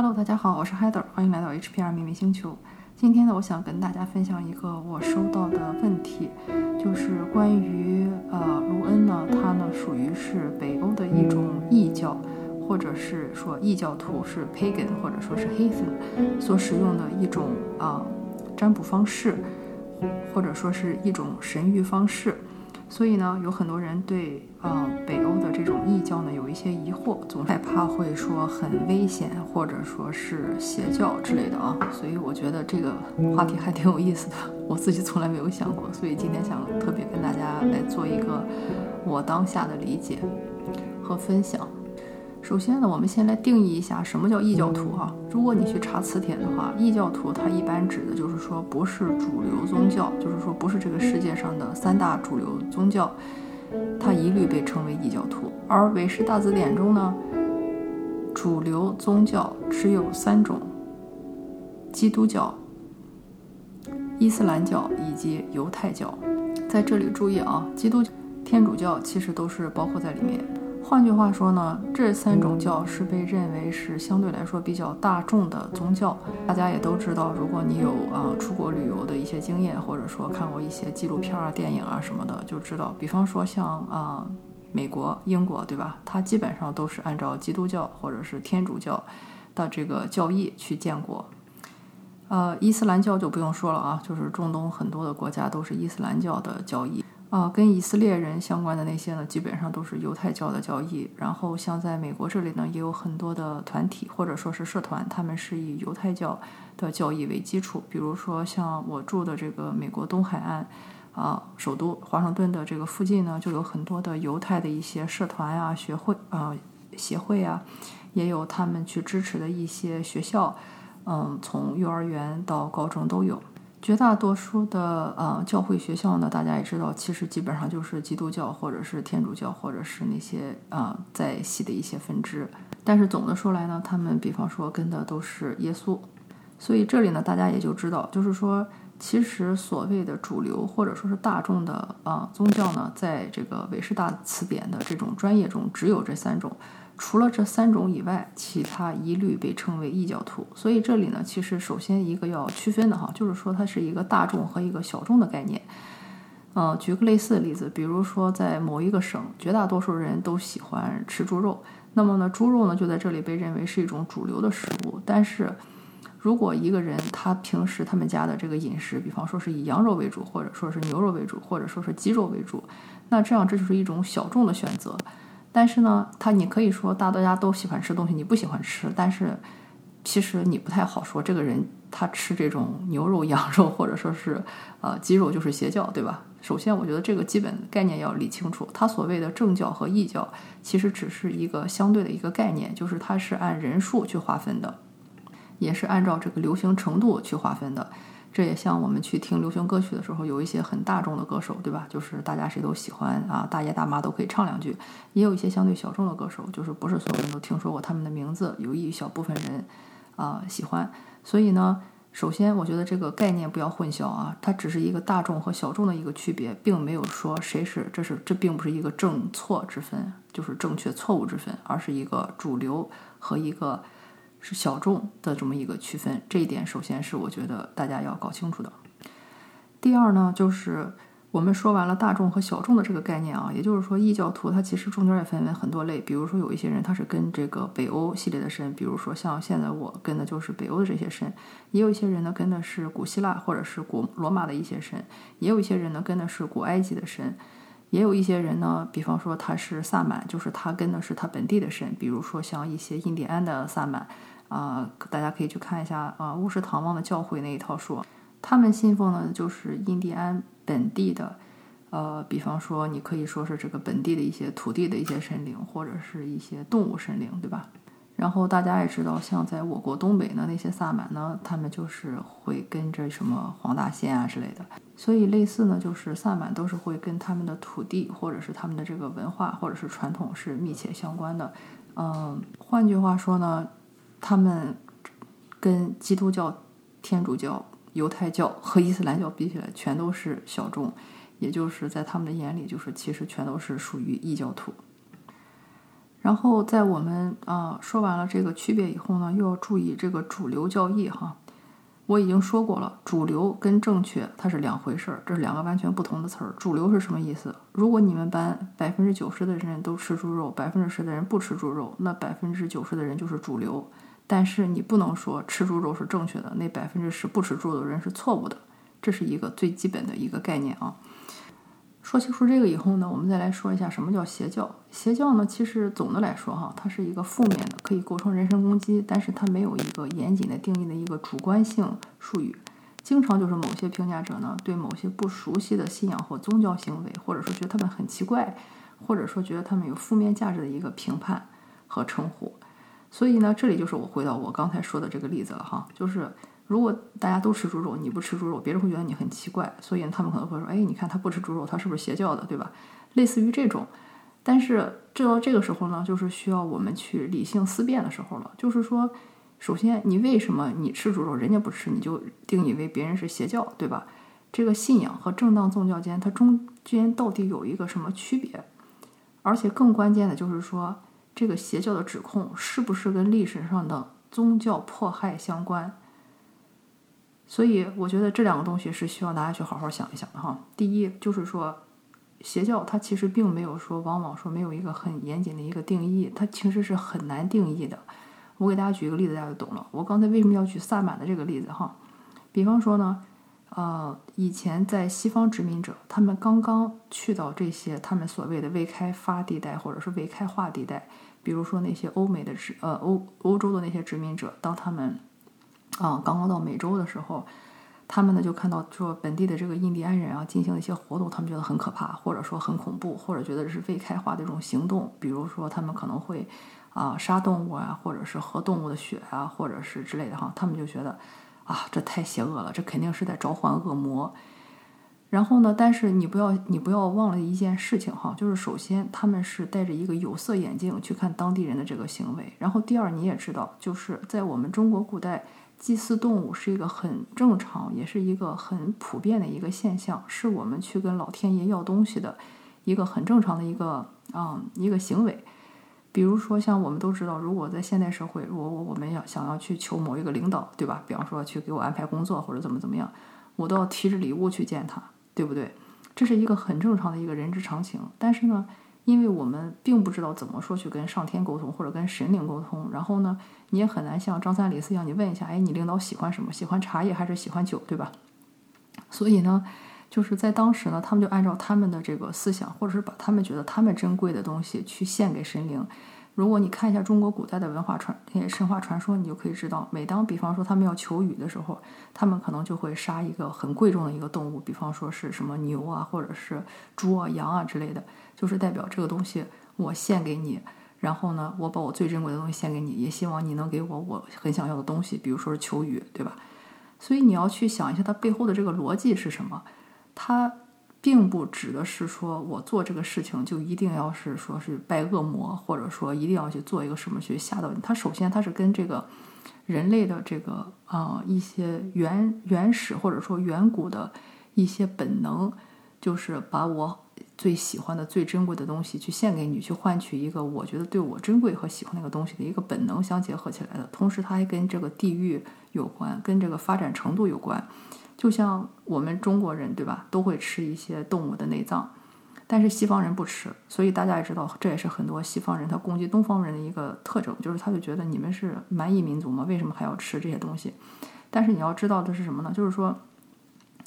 Hello，大家好，我是 Heather，欢迎来到 HPR 秘密星球。今天呢，我想跟大家分享一个我收到的问题，就是关于呃卢恩呢，他呢属于是北欧的一种异教，或者是说异教徒是 Pagan，或者说是 Heathen 所使用的一种啊占卜方式，或者说是一种神谕方式。所以呢，有很多人对呃北欧的这种异教呢有一些疑惑，总害怕会说很危险，或者说是邪教之类的啊。所以我觉得这个话题还挺有意思的，我自己从来没有想过，所以今天想特别跟大家来做一个我当下的理解和分享。首先呢，我们先来定义一下什么叫异教徒哈。如果你去查词典的话，异教徒它一般指的就是说不是主流宗教，就是说不是这个世界上的三大主流宗教，它一律被称为异教徒。而韦氏大字典中呢，主流宗教只有三种：基督教、伊斯兰教以及犹太教。在这里注意啊，基督、天主教其实都是包括在里面。换句话说呢，这三种教是被认为是相对来说比较大众的宗教。大家也都知道，如果你有啊出国旅游的一些经验，或者说看过一些纪录片啊、电影啊什么的，就知道，比方说像啊美国、英国，对吧？它基本上都是按照基督教或者是天主教的这个教义去建国。呃，伊斯兰教就不用说了啊，就是中东很多的国家都是伊斯兰教的教义。啊，跟以色列人相关的那些呢，基本上都是犹太教的教义。然后像在美国这里呢，也有很多的团体或者说是社团，他们是以犹太教的教义为基础。比如说像我住的这个美国东海岸，啊，首都华盛顿的这个附近呢，就有很多的犹太的一些社团呀、学会啊、协会呀，也有他们去支持的一些学校，嗯，从幼儿园到高中都有。绝大多数的呃教会学校呢，大家也知道，其实基本上就是基督教或者是天主教，或者是那些啊在系的一些分支。但是总的说来呢，他们比方说跟的都是耶稣。所以这里呢，大家也就知道，就是说，其实所谓的主流或者说是大众的啊宗教呢，在这个韦氏大词典的这种专业中，只有这三种。除了这三种以外，其他一律被称为异教徒。所以这里呢，其实首先一个要区分的哈，就是说它是一个大众和一个小众的概念。嗯，举个类似的例子，比如说在某一个省，绝大多数人都喜欢吃猪肉，那么呢，猪肉呢就在这里被认为是一种主流的食物。但是如果一个人他平时他们家的这个饮食，比方说是以羊肉为主，或者说是牛肉为主，或者说是鸡肉为主，那这样这就是一种小众的选择。但是呢，他你可以说大大家都喜欢吃东西，你不喜欢吃，但是其实你不太好说这个人他吃这种牛肉、羊肉或者说是呃鸡肉就是邪教，对吧？首先，我觉得这个基本概念要理清楚。他所谓的正教和异教，其实只是一个相对的一个概念，就是它是按人数去划分的，也是按照这个流行程度去划分的。这也像我们去听流行歌曲的时候，有一些很大众的歌手，对吧？就是大家谁都喜欢啊，大爷大妈都可以唱两句。也有一些相对小众的歌手，就是不是所有人都听说过他们的名字，有一小部分人啊喜欢。所以呢，首先我觉得这个概念不要混淆啊，它只是一个大众和小众的一个区别，并没有说谁是这是这并不是一个正错之分，就是正确错误之分，而是一个主流和一个。是小众的这么一个区分，这一点首先是我觉得大家要搞清楚的。第二呢，就是我们说完了大众和小众的这个概念啊，也就是说异教徒它其实中间也分为很多类，比如说有一些人他是跟这个北欧系列的神，比如说像现在我跟的就是北欧的这些神，也有一些人呢跟的是古希腊或者是古罗马的一些神，也有一些人呢跟的是古埃及的神，也有一些人呢，比方说他是萨满，就是他跟的是他本地的神，比如说像一些印第安的萨满。啊，大家可以去看一下啊，巫师唐望的教会那一套书，他们信奉的就是印第安本地的，呃，比方说你可以说是这个本地的一些土地的一些神灵，或者是一些动物神灵，对吧？然后大家也知道，像在我国东北呢，那些萨满呢，他们就是会跟着什么黄大仙啊之类的，所以类似呢，就是萨满都是会跟他们的土地或者是他们的这个文化或者是传统是密切相关的。嗯，换句话说呢。他们跟基督教、天主教、犹太教和伊斯兰教比起来，全都是小众，也就是在他们的眼里，就是其实全都是属于异教徒。然后在我们啊说完了这个区别以后呢，又要注意这个主流教义哈。我已经说过了，主流跟正确它是两回事儿，这是两个完全不同的词儿。主流是什么意思？如果你们班百分之九十的人都吃猪肉，百分之十的人不吃猪肉，那百分之九十的人就是主流。但是你不能说吃猪肉是正确的，那百分之十不吃猪肉的人是错误的，这是一个最基本的一个概念啊。说清楚这个以后呢，我们再来说一下什么叫邪教。邪教呢，其实总的来说哈，它是一个负面的，可以构成人身攻击，但是它没有一个严谨的定义的一个主观性术语。经常就是某些评价者呢，对某些不熟悉的信仰或宗教行为，或者说觉得他们很奇怪，或者说觉得他们有负面价值的一个评判和称呼。所以呢，这里就是我回到我刚才说的这个例子了哈，就是。如果大家都吃猪肉，你不吃猪肉，别人会觉得你很奇怪，所以他们可能会说：“哎，你看他不吃猪肉，他是不是邪教的，对吧？”类似于这种。但是，这到这个时候呢，就是需要我们去理性思辨的时候了。就是说，首先，你为什么你吃猪肉，人家不吃，你就定义为别人是邪教，对吧？这个信仰和正当宗教间，它中间到底有一个什么区别？而且更关键的就是说，这个邪教的指控是不是跟历史上的宗教迫害相关？所以我觉得这两个东西是需要大家去好好想一想的哈。第一就是说，邪教它其实并没有说，往往说没有一个很严谨的一个定义，它其实是很难定义的。我给大家举一个例子，大家就懂了。我刚才为什么要举萨满的这个例子哈？比方说呢，呃，以前在西方殖民者，他们刚刚去到这些他们所谓的未开发地带或者是未开化地带，比如说那些欧美的殖呃欧欧洲的那些殖民者，当他们啊，刚刚到美洲的时候，他们呢就看到说本地的这个印第安人啊进行了一些活动，他们觉得很可怕，或者说很恐怖，或者觉得是未开化的这种行动，比如说他们可能会啊杀动物啊，或者是喝动物的血啊，或者是之类的哈，他们就觉得啊这太邪恶了，这肯定是在召唤恶魔。然后呢，但是你不要你不要忘了一件事情哈，就是首先他们是戴着一个有色眼镜去看当地人的这个行为，然后第二你也知道，就是在我们中国古代。祭祀动物是一个很正常，也是一个很普遍的一个现象，是我们去跟老天爷要东西的一个很正常的一个啊一个行为。比如说，像我们都知道，如果在现代社会，如果我们要想要去求某一个领导，对吧？比方说去给我安排工作或者怎么怎么样，我都要提着礼物去见他，对不对？这是一个很正常的一个人之常情。但是呢，因为我们并不知道怎么说去跟上天沟通或者跟神灵沟通，然后呢，你也很难像张三李四一样，你问一下，哎，你领导喜欢什么？喜欢茶叶还是喜欢酒，对吧？所以呢，就是在当时呢，他们就按照他们的这个思想，或者是把他们觉得他们珍贵的东西去献给神灵。如果你看一下中国古代的文化传那些神话传说，你就可以知道，每当比方说他们要求雨的时候，他们可能就会杀一个很贵重的一个动物，比方说是什么牛啊，或者是猪啊、羊啊之类的，就是代表这个东西我献给你，然后呢，我把我最珍贵的东西献给你，也希望你能给我我很想要的东西，比如说是求雨，对吧？所以你要去想一下它背后的这个逻辑是什么，它。并不指的是说我做这个事情就一定要是说是拜恶魔，或者说一定要去做一个什么去吓到你。它首先它是跟这个人类的这个啊一些原原始或者说远古的一些本能，就是把我最喜欢的最珍贵的东西去献给你，去换取一个我觉得对我珍贵和喜欢那个东西的一个本能相结合起来的。同时，它还跟这个地域有关，跟这个发展程度有关。就像我们中国人对吧，都会吃一些动物的内脏，但是西方人不吃，所以大家也知道，这也是很多西方人他攻击东方人的一个特征，就是他就觉得你们是蛮夷民族嘛，为什么还要吃这些东西？但是你要知道的是什么呢？就是说，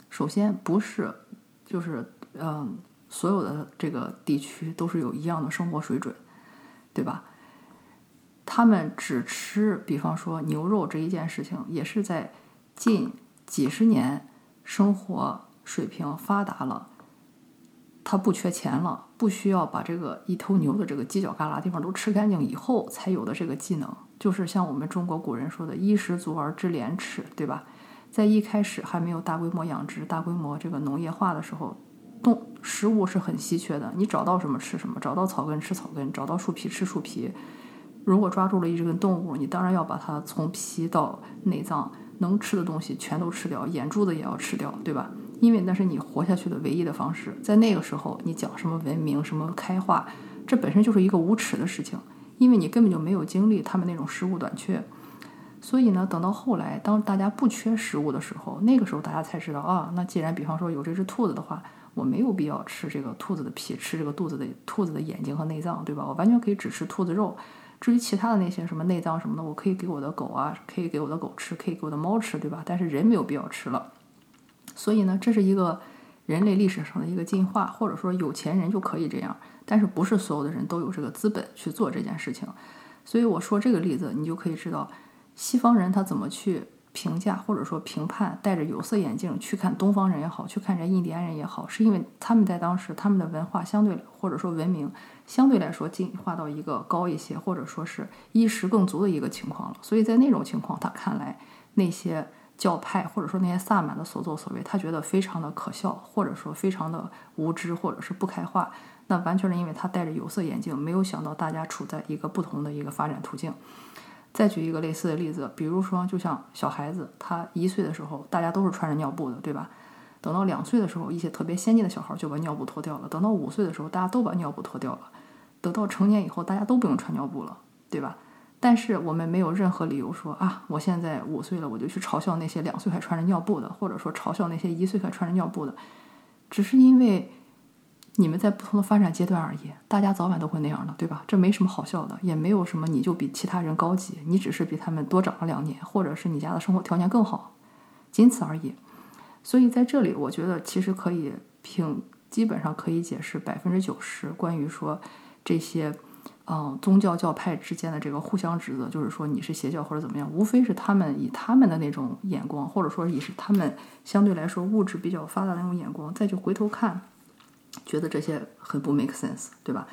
首先不是，就是嗯，所有的这个地区都是有一样的生活水准，对吧？他们只吃，比方说牛肉这一件事情，也是在近。几十年生活水平发达了，他不缺钱了，不需要把这个一头牛的这个犄角旮旯地方都吃干净以后才有的这个技能，就是像我们中国古人说的“衣食足而知廉耻”，对吧？在一开始还没有大规模养殖、大规模这个农业化的时候，动食物是很稀缺的，你找到什么吃什么，找到草根吃草根，找到树皮吃树皮。如果抓住了一只根动物，你当然要把它从皮到内脏。能吃的东西全都吃掉，眼珠子也要吃掉，对吧？因为那是你活下去的唯一的方式。在那个时候，你讲什么文明、什么开化，这本身就是一个无耻的事情。因为你根本就没有经历他们那种食物短缺。所以呢，等到后来，当大家不缺食物的时候，那个时候大家才知道啊，那既然比方说有这只兔子的话，我没有必要吃这个兔子的皮，吃这个肚子的兔子的眼睛和内脏，对吧？我完全可以只吃兔子肉。至于其他的那些什么内脏什么的，我可以给我的狗啊，可以给我的狗吃，可以给我的猫吃，对吧？但是人没有必要吃了。所以呢，这是一个人类历史上的一个进化，或者说有钱人就可以这样，但是不是所有的人都有这个资本去做这件事情。所以我说这个例子，你就可以知道。西方人他怎么去评价或者说评判戴着有色眼镜去看东方人也好，去看这印第安人也好，是因为他们在当时他们的文化相对或者说文明相对来说进化到一个高一些，或者说是衣食更足的一个情况了。所以在那种情况，他看来那些教派或者说那些萨满的所作所为，他觉得非常的可笑，或者说非常的无知，或者是不开化。那完全是因为他戴着有色眼镜，没有想到大家处在一个不同的一个发展途径。再举一个类似的例子，比如说，就像小孩子，他一岁的时候，大家都是穿着尿布的，对吧？等到两岁的时候，一些特别先进的小孩就把尿布脱掉了；等到五岁的时候，大家都把尿布脱掉了；等到成年以后，大家都不用穿尿布了，对吧？但是我们没有任何理由说啊，我现在五岁了，我就去嘲笑那些两岁还穿着尿布的，或者说嘲笑那些一岁还穿着尿布的，只是因为。你们在不同的发展阶段而已，大家早晚都会那样的，对吧？这没什么好笑的，也没有什么你就比其他人高级，你只是比他们多长了两年，或者是你家的生活条件更好，仅此而已。所以在这里，我觉得其实可以凭基本上可以解释百分之九十关于说这些嗯宗教教派之间的这个互相指责，就是说你是邪教或者怎么样，无非是他们以他们的那种眼光，或者说也是他们相对来说物质比较发达的那种眼光，再去回头看。觉得这些很不 make sense，对吧？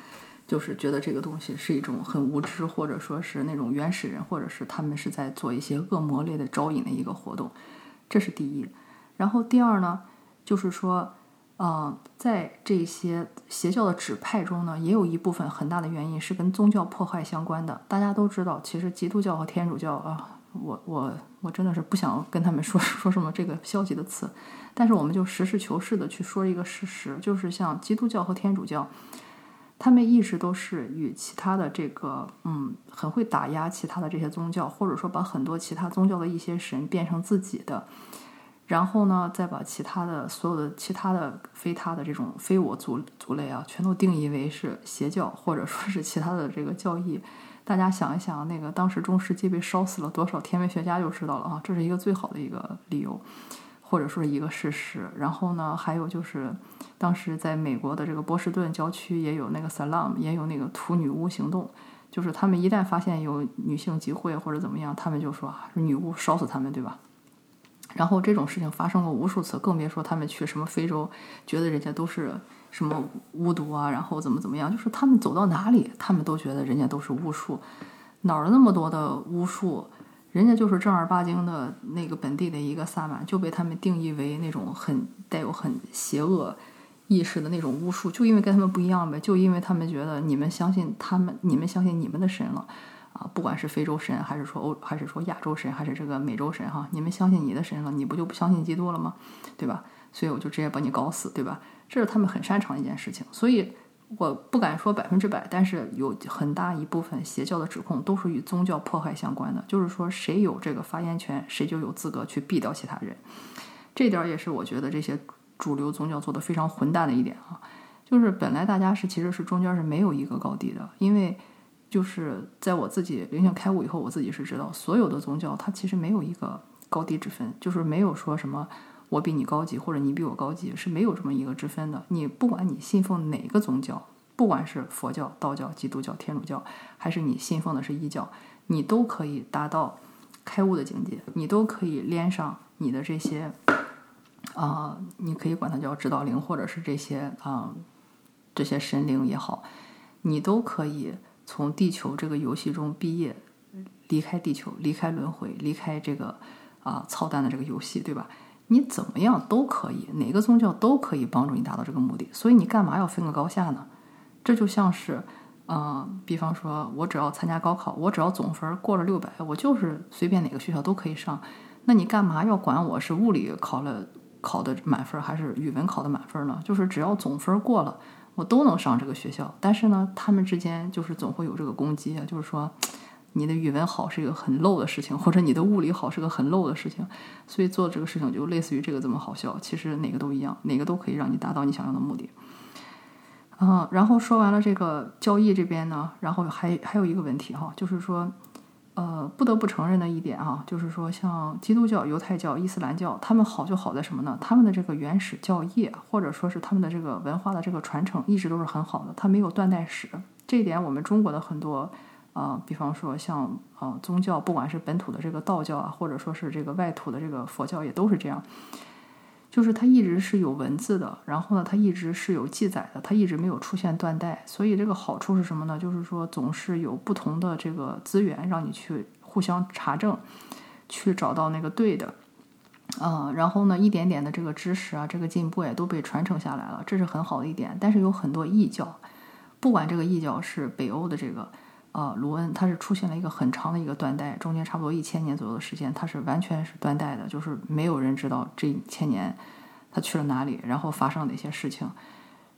就是觉得这个东西是一种很无知，或者说是那种原始人，或者是他们是在做一些恶魔类的招引的一个活动，这是第一。然后第二呢，就是说，嗯，在这些邪教的指派中呢，也有一部分很大的原因是跟宗教破坏相关的。大家都知道，其实基督教和天主教啊。我我我真的是不想跟他们说 说什么这个消极的词，但是我们就实事求是的去说一个事实，就是像基督教和天主教，他们一直都是与其他的这个嗯很会打压其他的这些宗教，或者说把很多其他宗教的一些神变成自己的，然后呢再把其他的所有的其他的非他的这种非我族族类啊，全都定义为是邪教，或者说是其他的这个教义。大家想一想，那个当时中世纪被烧死了多少天文学家就知道了啊，这是一个最好的一个理由，或者说是一个事实。然后呢，还有就是，当时在美国的这个波士顿郊区也有那个 Salam，也有那个屠女巫行动，就是他们一旦发现有女性集会或者怎么样，他们就说啊，女巫烧死他们，对吧？然后这种事情发生过无数次，更别说他们去什么非洲，觉得人家都是。什么巫毒啊，然后怎么怎么样？就是他们走到哪里，他们都觉得人家都是巫术，哪儿那么多的巫术？人家就是正儿八经的那个本地的一个萨满，就被他们定义为那种很带有很邪恶意识的那种巫术，就因为跟他们不一样呗，就因为他们觉得你们相信他们，你们相信你们的神了啊，不管是非洲神，还是说欧，还是说亚洲神，还是这个美洲神哈，你们相信你的神了，你不就不相信基督了吗？对吧？所以我就直接把你搞死，对吧？这是他们很擅长的一件事情，所以我不敢说百分之百，但是有很大一部分邪教的指控都是与宗教迫害相关的，就是说谁有这个发言权，谁就有资格去毙掉其他人。这点也是我觉得这些主流宗教做的非常混蛋的一点啊，就是本来大家是其实是中间是没有一个高低的，因为就是在我自己灵性开悟以后，我自己是知道所有的宗教它其实没有一个高低之分，就是没有说什么。我比你高级，或者你比我高级，是没有这么一个之分的。你不管你信奉哪个宗教，不管是佛教、道教、基督教、天主教，还是你信奉的是异教，你都可以达到开悟的境界，你都可以连上你的这些啊，你可以管它叫指导灵，或者是这些啊这些神灵也好，你都可以从地球这个游戏中毕业，离开地球，离开轮回，离开这个啊操蛋的这个游戏，对吧？你怎么样都可以，哪个宗教都可以帮助你达到这个目的，所以你干嘛要分个高下呢？这就像是，嗯，比方说，我只要参加高考，我只要总分过了六百，我就是随便哪个学校都可以上。那你干嘛要管我是物理考了考的满分，还是语文考的满分呢？就是只要总分过了，我都能上这个学校。但是呢，他们之间就是总会有这个攻击啊，就是说你的语文好是一个很 low 的事情，或者你的物理好是个很 low 的事情，所以做这个事情就类似于这个这么好笑。其实哪个都一样，哪个都可以让你达到你想要的目的。嗯，然后说完了这个交易这边呢，然后还还有一个问题哈，就是说，呃，不得不承认的一点啊，就是说，像基督教、犹太教、伊斯兰教，他们好就好在什么呢？他们的这个原始教义，或者说是他们的这个文化的这个传承，一直都是很好的，它没有断代史。这一点，我们中国的很多，呃，比方说像呃宗教，不管是本土的这个道教啊，或者说是这个外土的这个佛教，也都是这样。就是它一直是有文字的，然后呢，它一直是有记载的，它一直没有出现断代，所以这个好处是什么呢？就是说总是有不同的这个资源让你去互相查证，去找到那个对的，嗯，然后呢，一点点的这个知识啊，这个进步也都被传承下来了，这是很好的一点。但是有很多异教，不管这个异教是北欧的这个。呃，卢恩他是出现了一个很长的一个断代，中间差不多一千年左右的时间，他是完全是断代的，就是没有人知道这一千年他去了哪里，然后发生了哪些事情。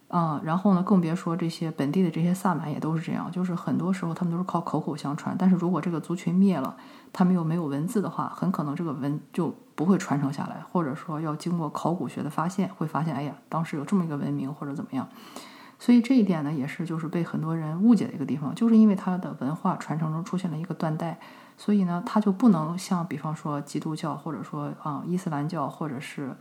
啊，然后呢，更别说这些本地的这些萨满也都是这样，就是很多时候他们都是靠口口相传，但是如果这个族群灭了，他们又没有文字的话，很可能这个文就不会传承下来，或者说要经过考古学的发现，会发现，哎呀，当时有这么一个文明或者怎么样。所以这一点呢，也是就是被很多人误解的一个地方，就是因为它的文化传承中出现了一个断代，所以呢，它就不能像比方说基督教或者说啊伊斯兰教或者是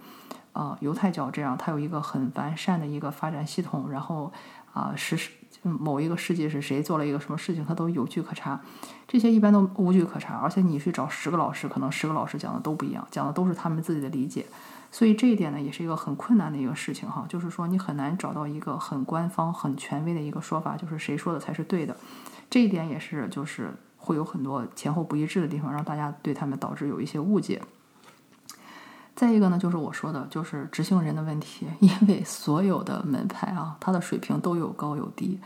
啊犹太教这样，它有一个很完善的一个发展系统，然后啊实施某一个世纪是谁做了一个什么事情，它都有据可查。这些一般都无据可查，而且你去找十个老师，可能十个老师讲的都不一样，讲的都是他们自己的理解。所以这一点呢，也是一个很困难的一个事情哈，就是说你很难找到一个很官方、很权威的一个说法，就是谁说的才是对的。这一点也是，就是会有很多前后不一致的地方，让大家对他们导致有一些误解。再一个呢，就是我说的，就是执行人的问题，因为所有的门派啊，它的水平都有高有低，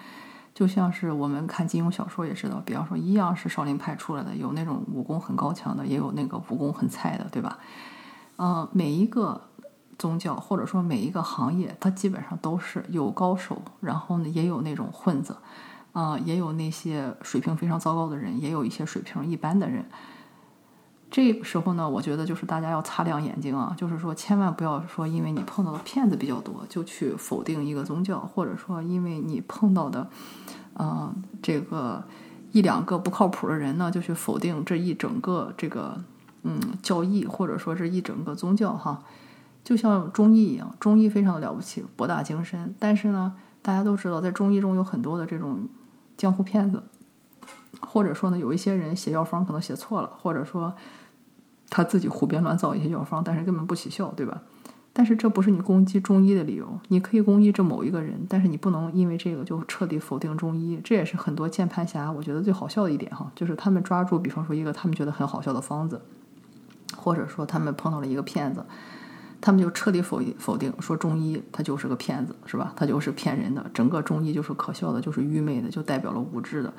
就像是我们看金庸小说也知道，比方说一样是少林派出来的，有那种武功很高强的，也有那个武功很菜的，对吧？嗯，每一个宗教或者说每一个行业，它基本上都是有高手，然后呢也有那种混子，啊，也有那些水平非常糟糕的人，也有一些水平一般的人。这个时候呢，我觉得就是大家要擦亮眼睛啊，就是说千万不要说因为你碰到的骗子比较多，就去否定一个宗教，或者说因为你碰到的，呃，这个一两个不靠谱的人呢，就去否定这一整个这个。嗯，教义或者说是一整个宗教哈，就像中医一样，中医非常的了不起，博大精深。但是呢，大家都知道，在中医中有很多的这种江湖骗子，或者说呢，有一些人写药方可能写错了，或者说他自己胡编乱造一些药方，但是根本不起效，对吧？但是这不是你攻击中医的理由，你可以攻击这某一个人，但是你不能因为这个就彻底否定中医。这也是很多键盘侠我觉得最好笑的一点哈，就是他们抓住，比方说一个他们觉得很好笑的方子。或者说他们碰到了一个骗子，他们就彻底否否定，说中医他就是个骗子，是吧？他就是骗人的，整个中医就是可笑的，就是愚昧的，就代表了无知的。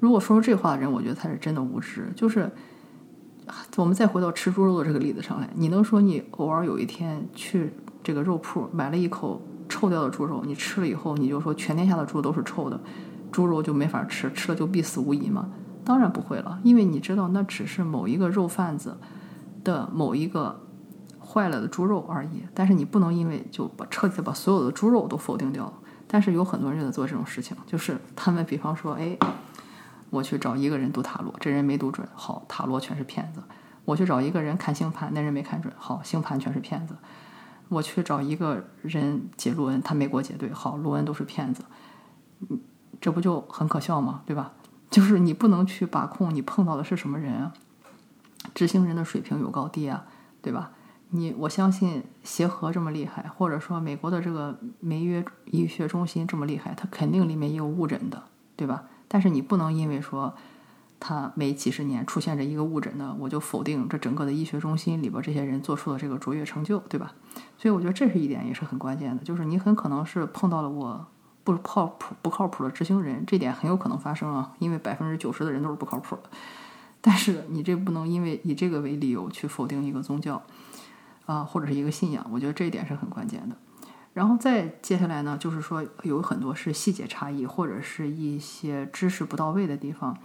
如果说出这话的人，我觉得他是真的无知。就是我们再回到吃猪肉的这个例子上来，你能说你偶尔有一天去这个肉铺买了一口臭掉的猪肉，你吃了以后，你就说全天下的猪都是臭的，猪肉就没法吃，吃了就必死无疑吗？当然不会了，因为你知道那只是某一个肉贩子。的某一个坏了的猪肉而已，但是你不能因为就把彻底把所有的猪肉都否定掉。但是有很多人在做这种事情，就是他们比方说，哎，我去找一个人读塔罗，这人没读准，好，塔罗全是骗子；我去找一个人看星盘，那人没看准，好，星盘全是骗子；我去找一个人解录恩，他没给我解对，好，录恩都是骗子。嗯，这不就很可笑吗？对吧？就是你不能去把控你碰到的是什么人啊。执行人的水平有高低啊，对吧？你我相信协和这么厉害，或者说美国的这个梅约医学中心这么厉害，它肯定里面也有误诊的，对吧？但是你不能因为说他每几十年出现着一个误诊的，我就否定这整个的医学中心里边这些人做出的这个卓越成就，对吧？所以我觉得这是一点也是很关键的，就是你很可能是碰到了我不靠谱、不靠谱的执行人，这点很有可能发生啊，因为百分之九十的人都是不靠谱的。但是你这不能因为以这个为理由去否定一个宗教，啊，或者是一个信仰，我觉得这一点是很关键的。然后再接下来呢，就是说有很多是细节差异，或者是一些知识不到位的地方。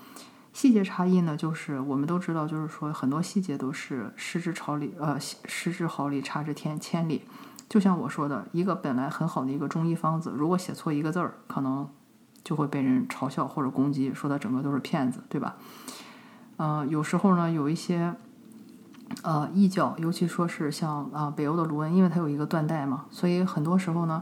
细节差异呢，就是我们都知道，就是说很多细节都是失之毫厘，呃，失之毫厘，差之天千里。就像我说的，一个本来很好的一个中医方子，如果写错一个字儿，可能就会被人嘲笑或者攻击，说他整个都是骗子，对吧？呃，有时候呢，有一些呃异教，尤其说是像啊北欧的卢恩，因为它有一个断代嘛，所以很多时候呢，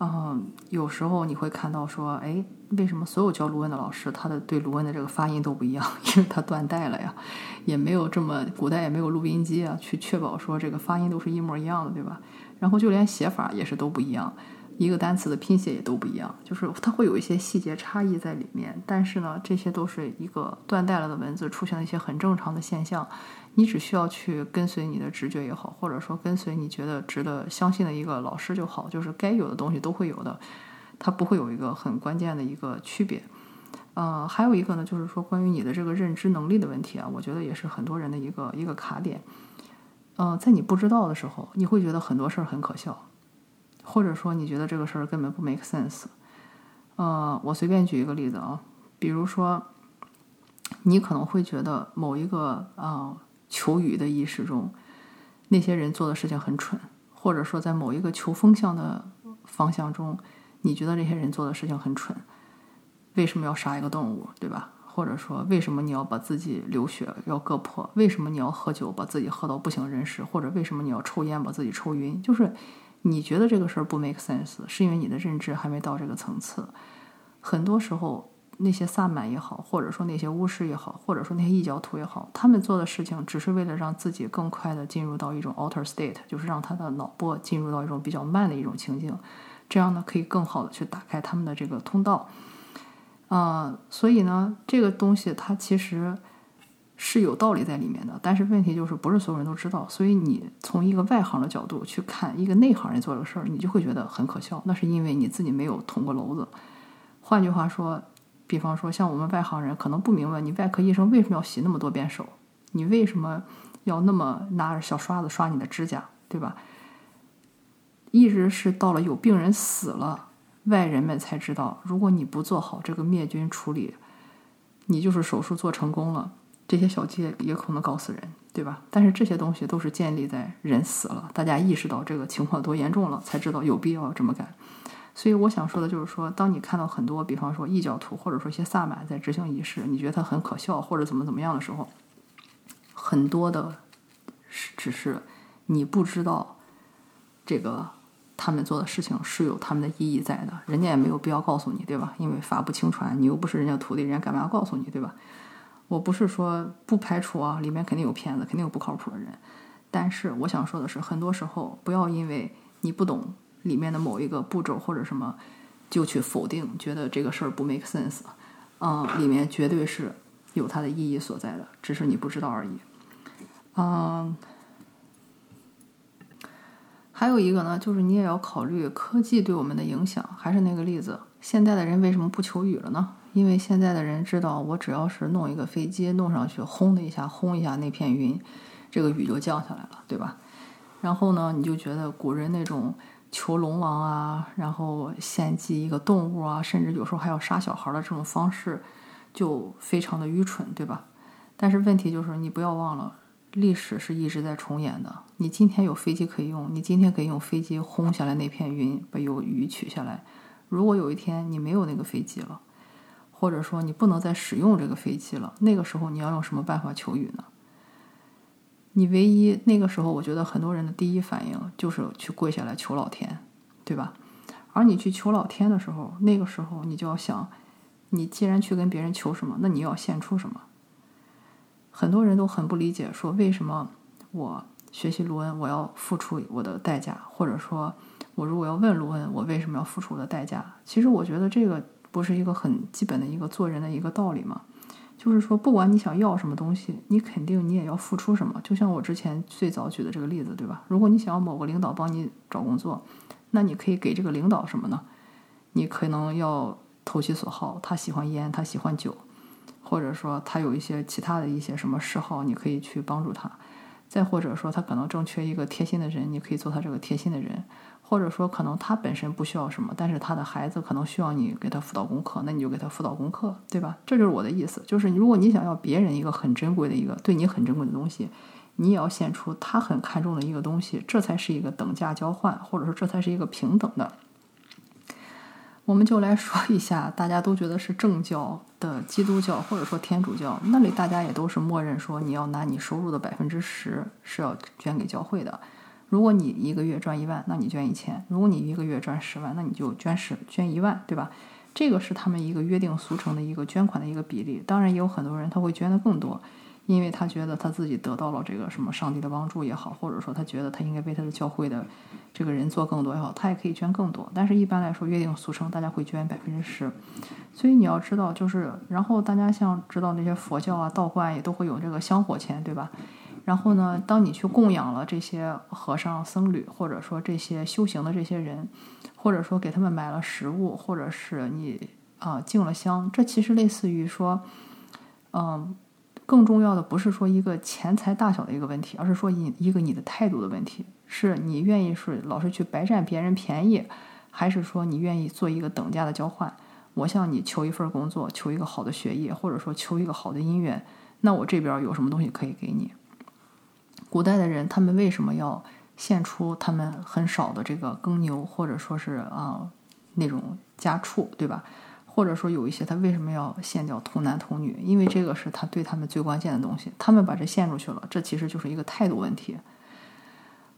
嗯，有时候你会看到说，哎，为什么所有教卢恩的老师，他的对卢恩的这个发音都不一样？因为他断代了呀，也没有这么古代也没有录音机啊，去确保说这个发音都是一模一样的，对吧？然后就连写法也是都不一样，一个单词的拼写也都不一样，就是它会有一些细节差异在里面。但是呢，这些都是一个断代了的文字出现了一些很正常的现象，你只需要去跟随你的直觉也好，或者说跟随你觉得值得相信的一个老师就好，就是该有的东西都会有的，它不会有一个很关键的一个区别。呃，还有一个呢，就是说关于你的这个认知能力的问题啊，我觉得也是很多人的一个一个卡点。嗯，在你不知道的时候，你会觉得很多事儿很可笑，或者说你觉得这个事儿根本不 make sense。呃，我随便举一个例子啊，比如说，你可能会觉得某一个啊求雨的仪式中，那些人做的事情很蠢，或者说在某一个求风向的方向中，你觉得这些人做的事情很蠢，为什么要杀一个动物，对吧？或者说，为什么你要把自己流血要割破？为什么你要喝酒把自己喝到不省人事？或者为什么你要抽烟把自己抽晕？就是你觉得这个事儿不 make sense，是因为你的认知还没到这个层次。很多时候，那些萨满也好，或者说那些巫师也好，或者说那些异教徒也好，他们做的事情只是为了让自己更快的进入到一种 alter state，就是让他的脑波进入到一种比较慢的一种情境，这样呢可以更好的去打开他们的这个通道。啊，所以呢，这个东西它其实是有道理在里面的，但是问题就是不是所有人都知道，所以你从一个外行的角度去看一个内行人做这个事儿，你就会觉得很可笑。那是因为你自己没有捅过娄子。换句话说，比方说像我们外行人可能不明白，你外科医生为什么要洗那么多遍手，你为什么要那么拿着小刷子刷你的指甲，对吧？一直是到了有病人死了。外人们才知道，如果你不做好这个灭菌处理，你就是手术做成功了，这些小结也可能搞死人，对吧？但是这些东西都是建立在人死了，大家意识到这个情况多严重了，才知道有必要这么干。所以我想说的就是说，当你看到很多，比方说异教徒或者说一些萨满在执行仪式，你觉得他很可笑或者怎么怎么样的时候，很多的是只是你不知道这个。他们做的事情是有他们的意义在的，人家也没有必要告诉你，对吧？因为法不轻传，你又不是人家徒弟，人家干嘛要告诉你，对吧？我不是说不排除啊，里面肯定有骗子，肯定有不靠谱的人。但是我想说的是，很多时候不要因为你不懂里面的某一个步骤或者什么，就去否定，觉得这个事儿不 make sense。嗯，里面绝对是有它的意义所在的，只是你不知道而已。嗯。还有一个呢，就是你也要考虑科技对我们的影响。还是那个例子，现在的人为什么不求雨了呢？因为现在的人知道，我只要是弄一个飞机弄上去，轰的一下，轰一下那片云，这个雨就降下来了，对吧？然后呢，你就觉得古人那种求龙王啊，然后献祭一个动物啊，甚至有时候还要杀小孩的这种方式，就非常的愚蠢，对吧？但是问题就是，你不要忘了。历史是一直在重演的。你今天有飞机可以用，你今天可以用飞机轰下来那片云，把有雨取下来。如果有一天你没有那个飞机了，或者说你不能再使用这个飞机了，那个时候你要用什么办法求雨呢？你唯一那个时候，我觉得很多人的第一反应就是去跪下来求老天，对吧？而你去求老天的时候，那个时候你就要想，你既然去跟别人求什么，那你要献出什么？很多人都很不理解，说为什么我学习卢恩，我要付出我的代价，或者说，我如果要问卢恩，我为什么要付出我的代价？其实我觉得这个不是一个很基本的一个做人的一个道理吗？就是说，不管你想要什么东西，你肯定你也要付出什么。就像我之前最早举的这个例子，对吧？如果你想要某个领导帮你找工作，那你可以给这个领导什么呢？你可能要投其所好，他喜欢烟，他喜欢酒。或者说他有一些其他的一些什么嗜好，你可以去帮助他；再或者说他可能正缺一个贴心的人，你可以做他这个贴心的人；或者说可能他本身不需要什么，但是他的孩子可能需要你给他辅导功课，那你就给他辅导功课，对吧？这就是我的意思，就是如果你想要别人一个很珍贵的一个对你很珍贵的东西，你也要献出他很看重的一个东西，这才是一个等价交换，或者说这才是一个平等的。我们就来说一下，大家都觉得是正教的基督教，或者说天主教，那里大家也都是默认说，你要拿你收入的百分之十是要捐给教会的。如果你一个月赚一万，那你捐一千；如果你一个月赚十万，那你就捐十捐一万，对吧？这个是他们一个约定俗成的一个捐款的一个比例。当然，也有很多人他会捐的更多。因为他觉得他自己得到了这个什么上帝的帮助也好，或者说他觉得他应该为他的教会的这个人做更多也好，他也可以捐更多。但是一般来说，约定俗成，大家会捐百分之十。所以你要知道，就是然后大家像知道那些佛教啊、道观也都会有这个香火钱，对吧？然后呢，当你去供养了这些和尚、僧侣，或者说这些修行的这些人，或者说给他们买了食物，或者是你啊敬了香，这其实类似于说，嗯。更重要的不是说一个钱财大小的一个问题，而是说一一个你的态度的问题。是你愿意是老是去白占别人便宜，还是说你愿意做一个等价的交换？我向你求一份工作，求一个好的学业，或者说求一个好的姻缘，那我这边有什么东西可以给你？古代的人他们为什么要献出他们很少的这个耕牛，或者说是啊那种家畜，对吧？或者说有一些他为什么要献掉童男童女？因为这个是他对他们最关键的东西。他们把这献出去了，这其实就是一个态度问题。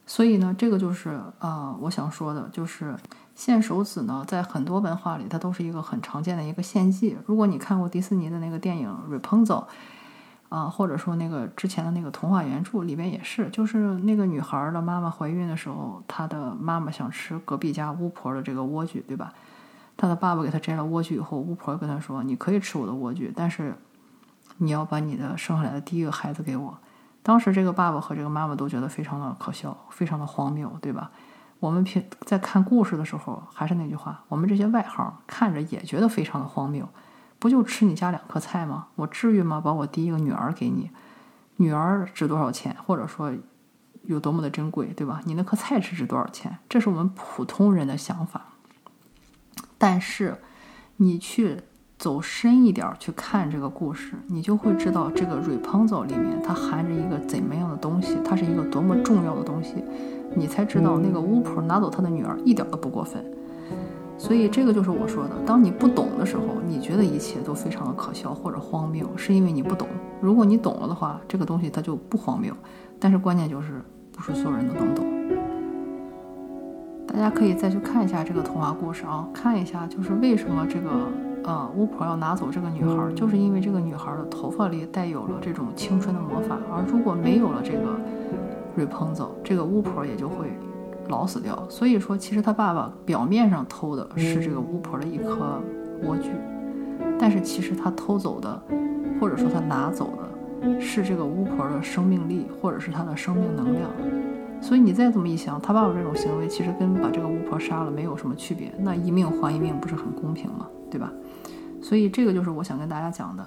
所以呢，这个就是啊，我想说的就是献手指呢，在很多文化里，它都是一个很常见的一个献祭。如果你看过迪士尼的那个电影《Rapunzel》啊，或者说那个之前的那个童话原著里面也是，就是那个女孩的妈妈怀孕的时候，她的妈妈想吃隔壁家巫婆的这个莴苣，对吧？她的爸爸给她摘了莴苣以后，巫婆跟她说：“你可以吃我的莴苣，但是你要把你的生下来的第一个孩子给我。”当时这个爸爸和这个妈妈都觉得非常的可笑，非常的荒谬，对吧？我们平在看故事的时候，还是那句话，我们这些外行看着也觉得非常的荒谬。不就吃你家两颗菜吗？我至于吗？把我第一个女儿给你，女儿值多少钱？或者说有多么的珍贵，对吧？你那颗菜值值多少钱？这是我们普通人的想法。但是，你去走深一点去看这个故事，你就会知道这个 Rapunzel 里面它含着一个怎么样的东西，它是一个多么重要的东西，你才知道那个巫婆拿走她的女儿一点都不过分。所以这个就是我说的，当你不懂的时候，你觉得一切都非常的可笑或者荒谬，是因为你不懂。如果你懂了的话，这个东西它就不荒谬。但是关键就是不是所有人都能懂。大家可以再去看一下这个童话故事啊，看一下就是为什么这个呃巫婆要拿走这个女孩，就是因为这个女孩的头发里带有了这种青春的魔法，而如果没有了这个 Rapunzel，这个巫婆也就会老死掉。所以说，其实他爸爸表面上偷的是这个巫婆的一颗莴苣，但是其实他偷走的，或者说他拿走的是这个巫婆的生命力，或者是她的生命能量。所以你再这么一想，他爸爸这种行为其实跟把这个巫婆杀了没有什么区别，那一命换一命不是很公平吗？对吧？所以这个就是我想跟大家讲的。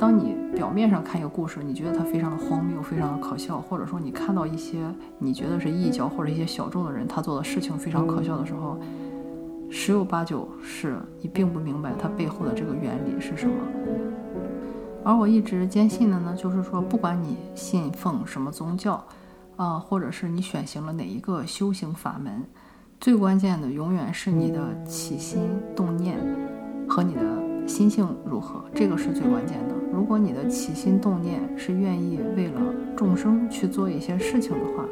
当你表面上看一个故事，你觉得它非常的荒谬、非常的可笑，或者说你看到一些你觉得是异教或者一些小众的人他做的事情非常可笑的时候，十有八九是你并不明白它背后的这个原理是什么。而我一直坚信的呢，就是说不管你信奉什么宗教。啊，或者是你选行了哪一个修行法门，最关键的永远是你的起心动念和你的心性如何，这个是最关键的。如果你的起心动念是愿意为了众生去做一些事情的话，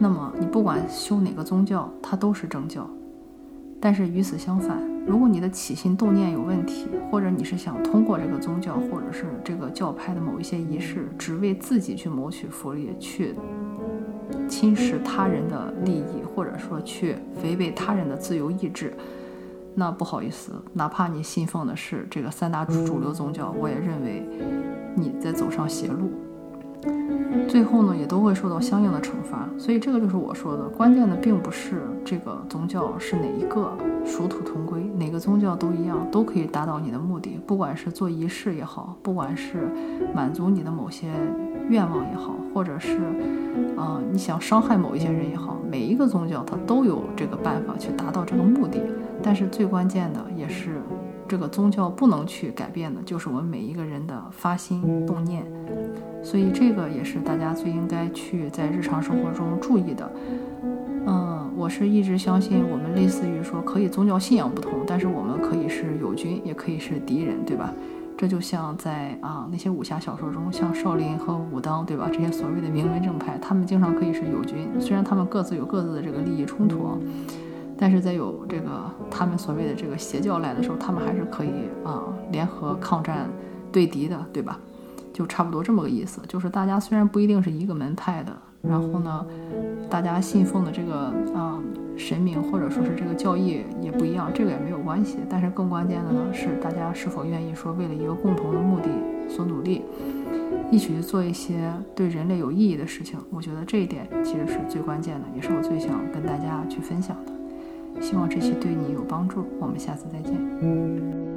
那么你不管修哪个宗教，它都是正教。但是与此相反，如果你的起心动念有问题，或者你是想通过这个宗教或者是这个教派的某一些仪式，只为自己去谋取福利，去侵蚀他人的利益，或者说去违背他人的自由意志，那不好意思，哪怕你信奉的是这个三大主主流宗教，我也认为你在走上邪路。最后呢，也都会受到相应的惩罚。所以这个就是我说的，关键的并不是这个宗教是哪一个，殊途同归，哪个宗教都一样，都可以达到你的目的。不管是做仪式也好，不管是满足你的某些愿望也好，或者是，呃，你想伤害某一些人也好，每一个宗教它都有这个办法去达到这个目的。但是最关键的也是。这个宗教不能去改变的，就是我们每一个人的发心动念，所以这个也是大家最应该去在日常生活中注意的。嗯，我是一直相信，我们类似于说，可以宗教信仰不同，但是我们可以是友军，也可以是敌人，对吧？这就像在啊那些武侠小说中，像少林和武当，对吧？这些所谓的名门正派，他们经常可以是友军，虽然他们各自有各自的这个利益冲突。但是在有这个他们所谓的这个邪教来的时候，他们还是可以啊联合抗战对敌的，对吧？就差不多这么个意思。就是大家虽然不一定是一个门派的，然后呢，大家信奉的这个啊神明或者说是这个教义也不一样，这个也没有关系。但是更关键的呢是大家是否愿意说为了一个共同的目的所努力，一起去做一些对人类有意义的事情。我觉得这一点其实是最关键的，也是我最想跟大家去分享的。希望这些对你有帮助，我们下次再见。